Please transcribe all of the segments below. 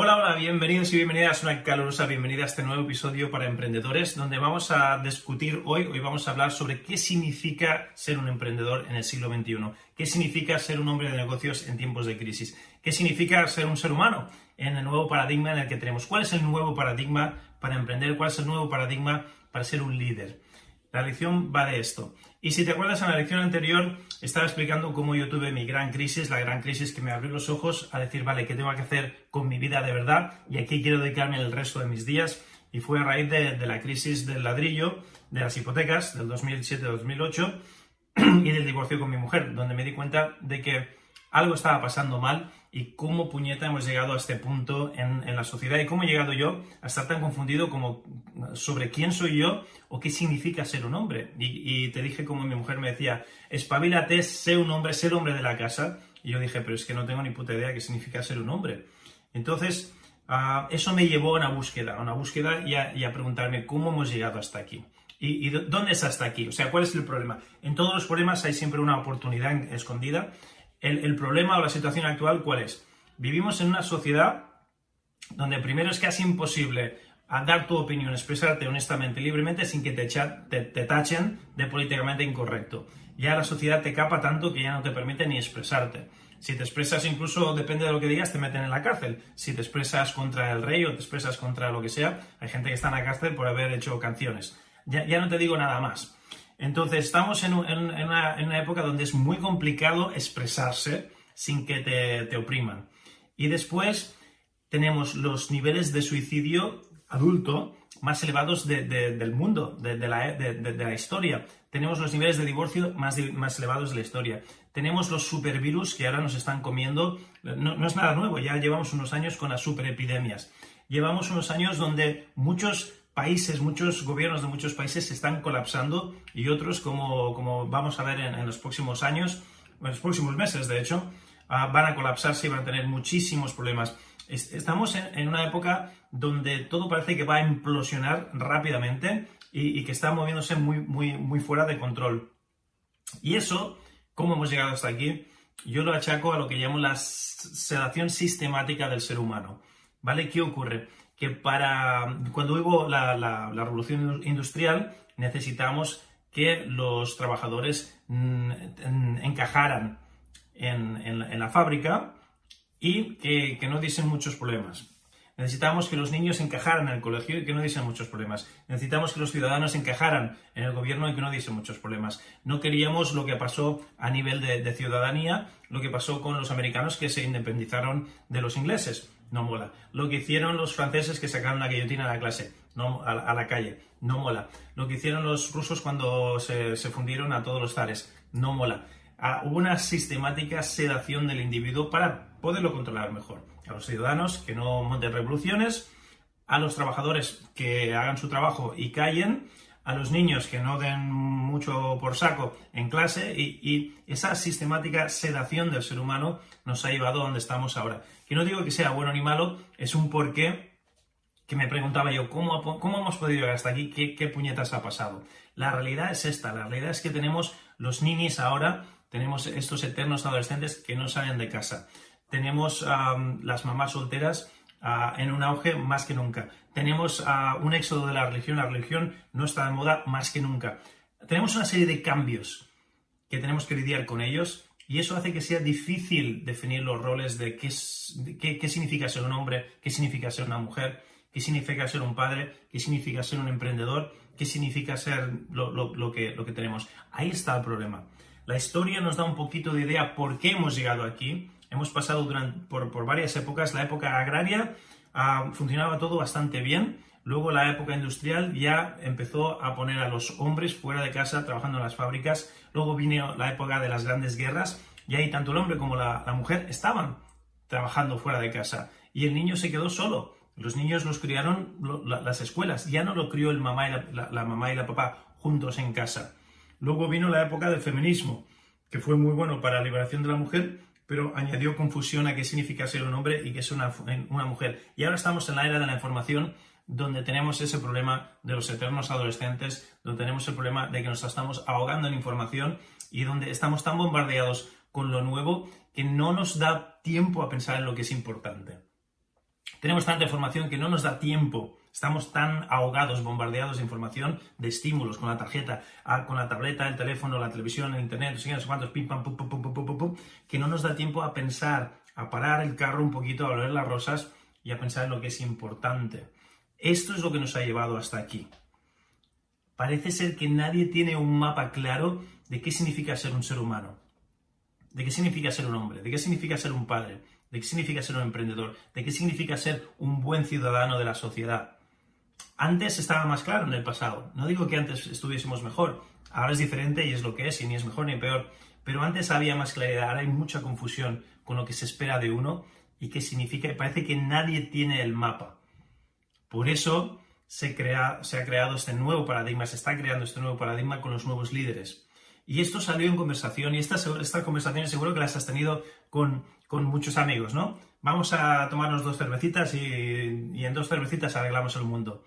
Hola, hola, bienvenidos y bienvenidas, una calurosa bienvenida a este nuevo episodio para emprendedores, donde vamos a discutir hoy, hoy vamos a hablar sobre qué significa ser un emprendedor en el siglo XXI, qué significa ser un hombre de negocios en tiempos de crisis, qué significa ser un ser humano en el nuevo paradigma en el que tenemos, cuál es el nuevo paradigma para emprender, cuál es el nuevo paradigma para ser un líder. La lección va de esto. Y si te acuerdas, en la lección anterior estaba explicando cómo yo tuve mi gran crisis, la gran crisis que me abrió los ojos a decir, vale, ¿qué tengo que hacer con mi vida de verdad? Y aquí quiero dedicarme el resto de mis días. Y fue a raíz de, de la crisis del ladrillo, de las hipotecas, del 2007-2008 y del divorcio con mi mujer, donde me di cuenta de que algo estaba pasando mal y cómo puñeta hemos llegado a este punto en, la sociedad y cómo he llegado yo a estar tan confundido como sobre quién soy yo o qué significa ser un hombre. Y, te dije como mi mujer me decía, espabilate, sé un hombre, sé el hombre de la casa. Y yo dije, pero es que no tengo ni puta idea qué significa ser un hombre. Entonces, ah, eso me llevó a una búsqueda, a una búsqueda y a, preguntarme cómo hemos llegado hasta aquí. ¿Y, ¿Y dónde es hasta aquí? O sea, ¿cuál es el problema? En todos los problemas hay siempre una oportunidad escondida el, problema o la situación actual, ¿cuál es? Vivimos en una sociedad donde primero es casi imposible dar tu opinión, expresarte honestamente, libremente, sin que te, te, tachen de políticamente incorrecto. Ya la sociedad te capa tanto que ya no te permite ni expresarte. Si te expresas, incluso depende de lo que digas, te meten en la cárcel. Si te expresas contra el rey o te expresas contra lo que sea, hay gente que está en la cárcel por haber hecho canciones. Ya, ya no te digo nada más. Entonces, estamos en, una, época donde es muy complicado expresarse sin que te, opriman. Y después tenemos los niveles de suicidio adulto más elevados del mundo, de, la, historia. Tenemos los niveles de divorcio más, elevados de la historia. Tenemos los supervirus que ahora nos están comiendo. No, no, es nada nuevo, ya llevamos unos años con las superepidemias. Llevamos unos años donde muchos países, muchos gobiernos de muchos países se están colapsando y otros, como, como vamos a ver en, los próximos años, en los próximos meses, de hecho, ah, van a colapsarse y van a tener muchísimos problemas. estamos en, una época donde todo parece que va a implosionar rápidamente y, que está moviéndose muy, muy, muy fuera de control. Y eso, ¿cómo hemos llegado hasta aquí? Yo lo achaco a lo que llamo la sedación sistemática del ser humano. ¿Vale? ¿Qué ocurre? Que para cuando hubo la, revolución industrial necesitamos que los trabajadores mm, encajaran en, la fábrica y que, no diesen muchos problemas. Necesitamos que los niños encajaran en el colegio y que no diesen muchos problemas. Necesitamos que los ciudadanos encajaran en el gobierno y que no diesen muchos problemas. No queríamos lo que pasó a nivel de ciudadanía, lo que pasó con los americanos que se independizaron de los ingleses no mola. Lo que hicieron los franceses que sacaron la guillotina a la clase, no, a, la calle, no mola. Lo que hicieron los rusos cuando se, fundieron a todos los zares, no mola. Ah, una sistemática sedación del individuo para poderlo controlar mejor. A los ciudadanos que no monten revoluciones, a los trabajadores que hagan su trabajo y callen, a los niños que no den mucho por saco en clase y, esa sistemática sedación del ser humano nos ha llevado a donde estamos ahora. Que no digo que sea bueno ni malo, es un porqué que me preguntaba yo, ¿cómo, cómo hemos podido llegar hasta aquí? ¿Qué, puñetas ha pasado? La realidad es esta, la realidad es que tenemos los ninis ahora, tenemos estos eternos adolescentes que no salen de casa, tenemos las mamás solteras en un auge más que nunca. Tenemos un éxodo de la religión, la religión no está de moda más que nunca. Tenemos una serie de cambios que tenemos que lidiar con ellos y eso hace que sea difícil definir los roles de qué, significa ser un hombre, qué significa ser una mujer, qué significa ser un padre, qué significa ser un emprendedor, qué significa ser lo, que, lo que tenemos. Ahí está el problema. La historia nos da un poquito de idea por qué hemos llegado aquí Hemos pasado por, varias épocas. La época agraria ah, funcionaba todo bastante bien. Luego la época industrial ya empezó a poner a los hombres fuera de casa trabajando en las fábricas. Luego vino la época de las grandes guerras Y ahí tanto el hombre como la, mujer estaban trabajando fuera de casa y el niño se quedó solo. Los niños los criaron las escuelas, ya no lo crió el mamá y la, mamá y la papá juntos en casa. Luego vino la época del feminismo, que fue muy bueno para la liberación de la mujer, pero añadió confusión a qué significa ser un hombre y qué es una, una mujer. Y ahora estamos en la era de la información donde tenemos ese problema de los eternos adolescentes, donde tenemos el problema de que nos estamos ahogando en información y donde estamos tan bombardeados con lo nuevo que no nos da tiempo a pensar en lo que es importante. Tenemos tanta información que no nos da tiempo. Estamos tan ahogados, bombardeados de información, de estímulos, con la tarjeta, ah, con la tableta, el teléfono, la televisión, el internet, no sé cuántos, pim, pam, pum, pum, pum, pum, pum, que no nos da tiempo a pensar, a parar el carro un poquito, a oler las rosas y a pensar en lo que es importante. Esto es lo que nos ha llevado hasta aquí. Parece ser que nadie tiene un mapa claro de qué significa ser un ser humano, de qué significa ser un hombre, de qué significa ser un padre, de qué significa ser un emprendedor, de qué significa ser un buen ciudadano de la sociedad. Antes estaba más claro en el pasado. No digo que antes estuviésemos mejor, ahora es diferente y es lo que es, y ni es mejor ni peor, pero antes había más claridad, ahora hay mucha confusión con lo que se espera de uno y qué significa, y parece que nadie tiene el mapa. Por eso se, ha creado este nuevo paradigma, se está creando este nuevo paradigma con los nuevos líderes. Y esto salió en conversación, y estas, conversaciones seguro que las has tenido con, muchos amigos, ¿no? Vamos a tomarnos dos cervecitas y, en dos cervecitas arreglamos el mundo.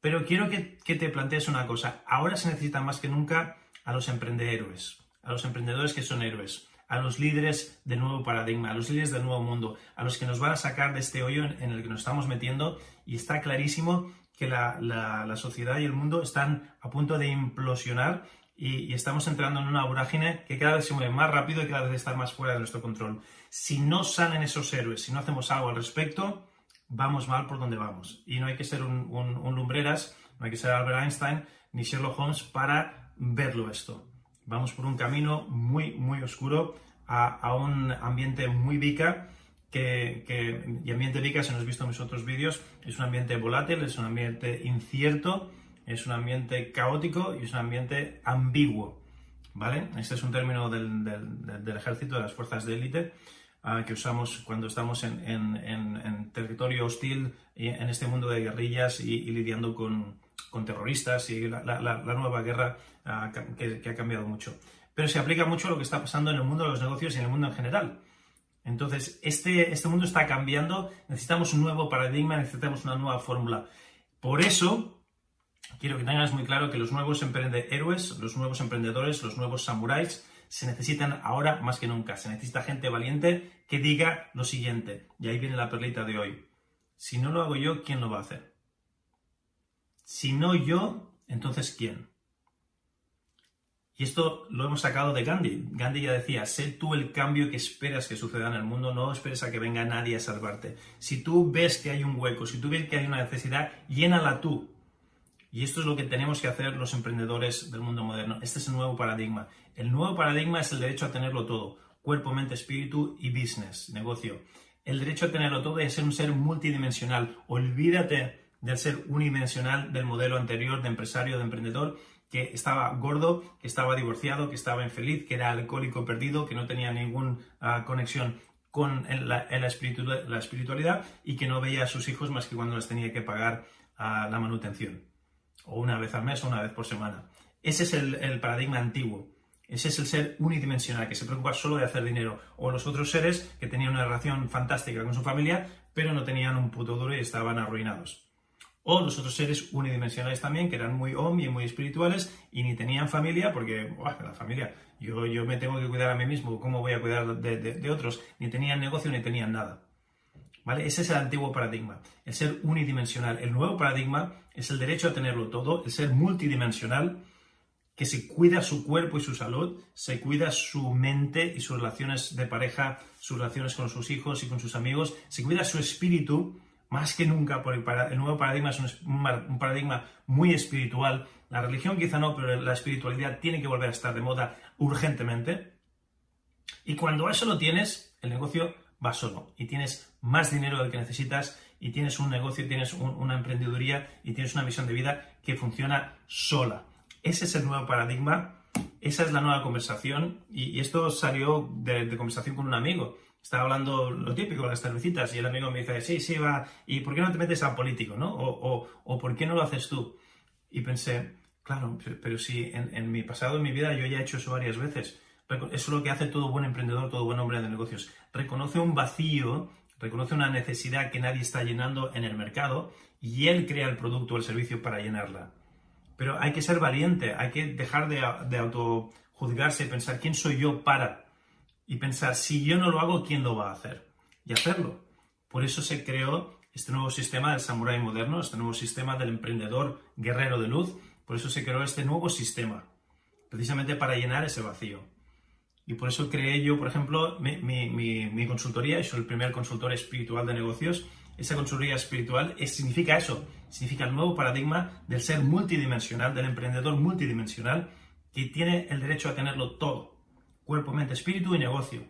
Pero quiero que, que, te plantees una cosa. Ahora se necesita más que nunca a los emprendedores, a los emprendedores que son héroes a los líderes del nuevo paradigma, a los líderes del nuevo mundo, a los que nos van a sacar de este hoyo en, el que nos estamos metiendo y está clarísimo que la, sociedad y el mundo están a punto de implosionar y, estamos entrando en una vorágine que cada vez se mueve más rápido y cada vez está más fuera de nuestro control. Si no salen esos héroes, si no hacemos algo al respecto, vamos mal por donde vamos. Y no hay que ser un, lumbreras, no hay que ser Albert Einstein ni Sherlock Holmes para verlo esto vamos por un camino muy, muy oscuro a, un ambiente muy vica, que, y ambiente vica, si no has visto mis otros vídeos, es un ambiente volátil, es un ambiente incierto, es un ambiente caótico y es un ambiente ambiguo. ¿Vale? Este es un término del, ejército, de las fuerzas de élite, ah, que usamos cuando estamos en, territorio hostil, en este mundo de guerrillas y lidiando con, con terroristas y la, nueva guerra ah, que, ha cambiado mucho. Pero se aplica mucho a lo que está pasando en el mundo de los negocios y en el mundo en general. Entonces, este, este mundo está cambiando, necesitamos un nuevo paradigma, necesitamos una nueva fórmula. Por eso, quiero que tengas muy claro que los nuevos héroes, los nuevos emprendedores, los nuevos samuráis, se necesitan ahora más que nunca. Se necesita gente valiente que diga lo siguiente. Y ahí viene la perlita de hoy. Si no lo hago yo, ¿quién lo va a hacer? Si no yo, entonces ¿quién? Y esto lo hemos sacado de Gandhi. Gandhi ya decía, sé tú el cambio que esperas que suceda en el mundo, no esperes a que venga nadie a salvarte. Si tú ves que hay un hueco, si tú ves que hay una necesidad, llénala tú. Y esto es lo que tenemos que hacer los emprendedores del mundo moderno. Este es el nuevo paradigma. El nuevo paradigma es el derecho a tenerlo todo. Cuerpo, mente, espíritu y business, negocio. El derecho a tenerlo todo es ser un ser multidimensional. Olvídate del ser unidimensional del modelo anterior de empresario, de emprendedor, que estaba gordo, que estaba divorciado, que estaba infeliz, que era alcohólico perdido, que no tenía ninguna ah, conexión con la, espiritualidad y que no veía a sus hijos más que cuando les tenía que pagar ah, la manutención, o una vez al mes o una vez por semana. Ese es el paradigma antiguo. Ese es el ser unidimensional, que se preocupa solo de hacer dinero. O los otros seres que tenían una relación fantástica con su familia, pero no tenían un puto duro y estaban arruinados. O los otros seres unidimensionales también, que eran muy om y muy espirituales y ni tenían familia, porque la familia, yo, yo me tengo que cuidar a mí mismo, ¿cómo voy a cuidar de, otros? Ni tenían negocio ni tenían nada. Ese es el antiguo paradigma, el ser unidimensional. El nuevo paradigma es el derecho a tenerlo todo, el ser multidimensional, que se cuida su cuerpo y su salud, se cuida su mente y sus relaciones de pareja, sus relaciones con sus hijos y con sus amigos, se cuida su espíritu, más que nunca, por el, nuevo paradigma es un, paradigma muy espiritual. La religión quizá no, pero la espiritualidad tiene que volver a estar de moda urgentemente. Y cuando eso lo tienes, el negocio va solo y tienes más dinero del que necesitas y tienes un negocio, tienes una emprendeduría y tienes una visión de vida que funciona sola. Ese es el nuevo paradigma Esa es la nueva conversación y, esto salió de, conversación con un amigo. Estaba hablando lo típico, las cervecitas, y el amigo me dice, sí, sí, va, ¿y por qué no te metes a político, no? O, ¿por qué no lo haces tú? Y pensé, claro, pero, si en, mi pasado, en mi vida, yo ya he hecho eso varias veces. Eso es lo que hace todo buen emprendedor, todo buen hombre de negocios. Reconoce un vacío, reconoce una necesidad que nadie está llenando en el mercado y él crea el producto o el servicio para llenarla. Pero hay que ser valiente, hay que dejar de, de autojuzgarse pensar quién soy yo para. Y pensar, si yo no lo hago, ¿quién lo va a hacer? Y hacerlo. Por eso se creó este nuevo sistema del samurái moderno, este nuevo sistema del emprendedor guerrero de luz. Por eso se creó este nuevo sistema, precisamente para llenar ese vacío. Y por eso creé yo, por ejemplo, mi, mi, consultoría, soy el primer consultor espiritual de negocios. Esa consultoría espiritual significa eso, significa el nuevo paradigma del ser multidimensional, del emprendedor multidimensional, que tiene el derecho a tenerlo todo, cuerpo, mente, espíritu y negocio.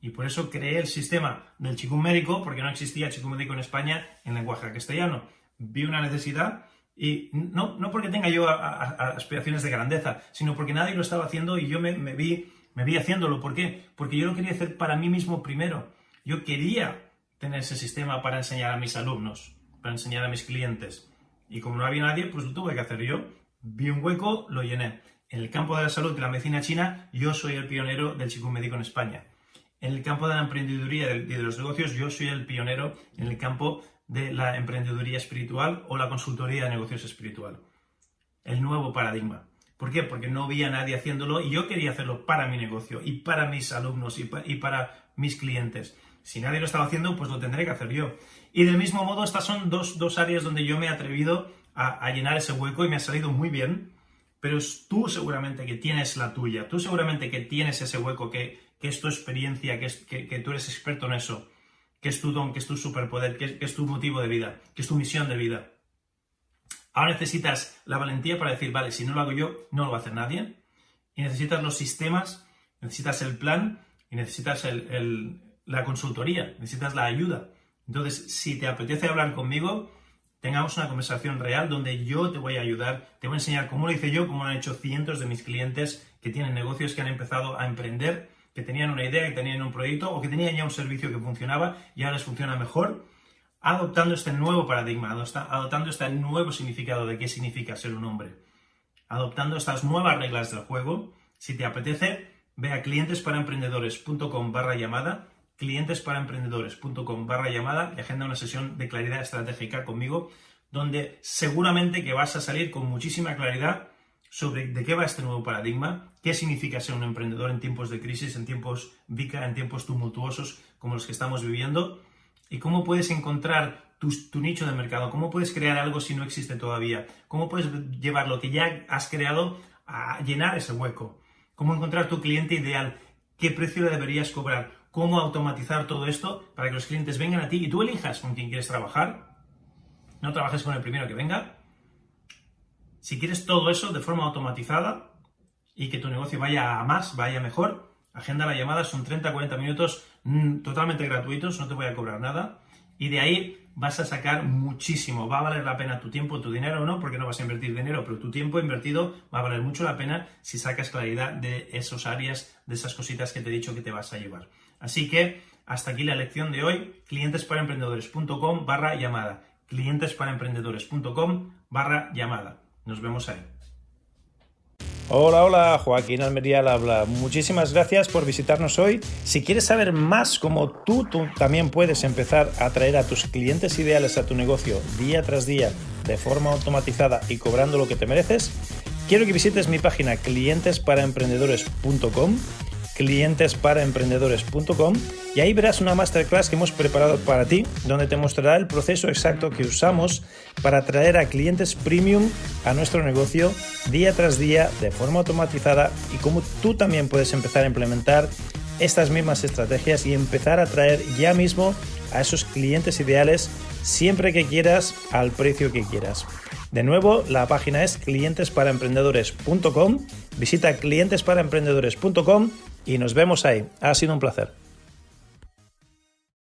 Y por eso creé el sistema del chikung médico, porque no existía chikung médico en España en lenguaje castellano. Vi una necesidad y no, no porque tenga yo aspiraciones de grandeza, sino porque nadie lo estaba haciendo y yo me, me vi me vi haciéndolo. ¿Por qué? Porque yo lo quería hacer para mí mismo primero. Yo quería tener ese sistema para enseñar a mis alumnos, para enseñar a mis clientes. Y como no había nadie, pues lo tuve que hacer yo. Vi un hueco, lo llené. En el campo de la salud y la medicina china, yo soy el pionero del Chikung médico en España. En el campo de la emprendeduría y de los negocios, yo soy el pionero en el campo de la emprendeduría espiritual o la consultoría de negocios espiritual. El nuevo paradigma. ¿Por qué? Porque no había nadie haciéndolo y yo quería hacerlo para mi negocio y para mis alumnos y, para mis clientes. Si nadie lo estaba haciendo, pues lo tendré que hacer yo. Y del mismo modo, estas son dos, áreas donde yo me he atrevido a, llenar ese hueco y me ha salido muy bien. Pero tú seguramente que tienes la tuya, tú seguramente que tienes ese hueco, que, es tu experiencia, que, que, tú eres experto en eso, que es tu don, que es tu superpoder, que es tu motivo de vida, que es tu misión de vida. Ahora necesitas la valentía para decir, vale, si no lo hago yo, no lo va a hacer nadie. Y necesitas los sistemas, necesitas el plan y necesitas la consultoría, necesitas la ayuda. Entonces, si te apetece hablar conmigo, tengamos una conversación real donde yo te voy a ayudar, te voy a enseñar cómo lo hice yo, cómo lo han hecho cientos de mis clientes que tienen negocios, que han empezado a emprender, que tenían una idea, que tenían un proyecto o que tenían ya un servicio que funcionaba y ahora les funciona mejor adoptando este nuevo paradigma, adoptando este nuevo significado de qué significa ser un hombre, adoptando estas nuevas reglas del juego, si te apetece, ve a clientesparaemprendedores.com barra llamada, clientesparaemprendedores.com barra llamada y agenda una sesión de claridad estratégica conmigo, donde seguramente que vas a salir con muchísima claridad sobre de qué va este nuevo paradigma, qué significa ser un emprendedor en tiempos de crisis, en tiempos VICA, en tiempos tumultuosos como los que estamos viviendo, ¿Y cómo puedes encontrar tu, nicho de mercado? ¿Cómo puedes crear algo si no existe todavía? ¿Cómo puedes llevar lo que ya has creado a llenar ese hueco? ¿Cómo encontrar tu cliente ideal? ¿Qué precio le deberías cobrar? ¿Cómo automatizar todo esto para que los clientes vengan a ti y tú elijas con quién quieres trabajar? No trabajes con el primero que venga. Si quieres todo eso de forma automatizada y que tu negocio vaya a más, vaya mejor, agenda la llamada, son 30-40 minutos Mm, totalmente gratuitos, no te voy a cobrar nada. Y de ahí vas a sacar muchísimo. Va a valer la pena tu tiempo, tu dinero, ¿no? Porque no vas a invertir dinero, pero tu tiempo invertido va a valer mucho la pena si sacas claridad de esas áreas, de esas cositas que te he dicho que te vas a llevar. Así que hasta aquí la lección de hoy. clientesparaemprendedores.com barra llamada. clientesparaemprendedores.com barra llamada. Nos vemos ahí. Hola, hola, Joaquín Almería habla. Muchísimas gracias por visitarnos hoy. Si quieres saber más cómo tú, tú, también puedes empezar a atraer a tus clientes ideales a tu negocio día tras día de forma automatizada y cobrando lo que te mereces, quiero que visites mi página clientesparaemprendedores.com clientesparaemprendedores.com y ahí verás una masterclass que hemos preparado para ti, donde te mostrará el proceso exacto que usamos para atraer a clientes premium a nuestro negocio día tras día de forma automatizada y cómo tú también puedes empezar a implementar estas mismas estrategias y empezar a atraer ya mismo a esos clientes ideales siempre que quieras al precio que quieras. De nuevo, la página es clientesparaemprendedores.com. Visita clientesparaemprendedores.com y nos vemos ahí. Ha sido un placer.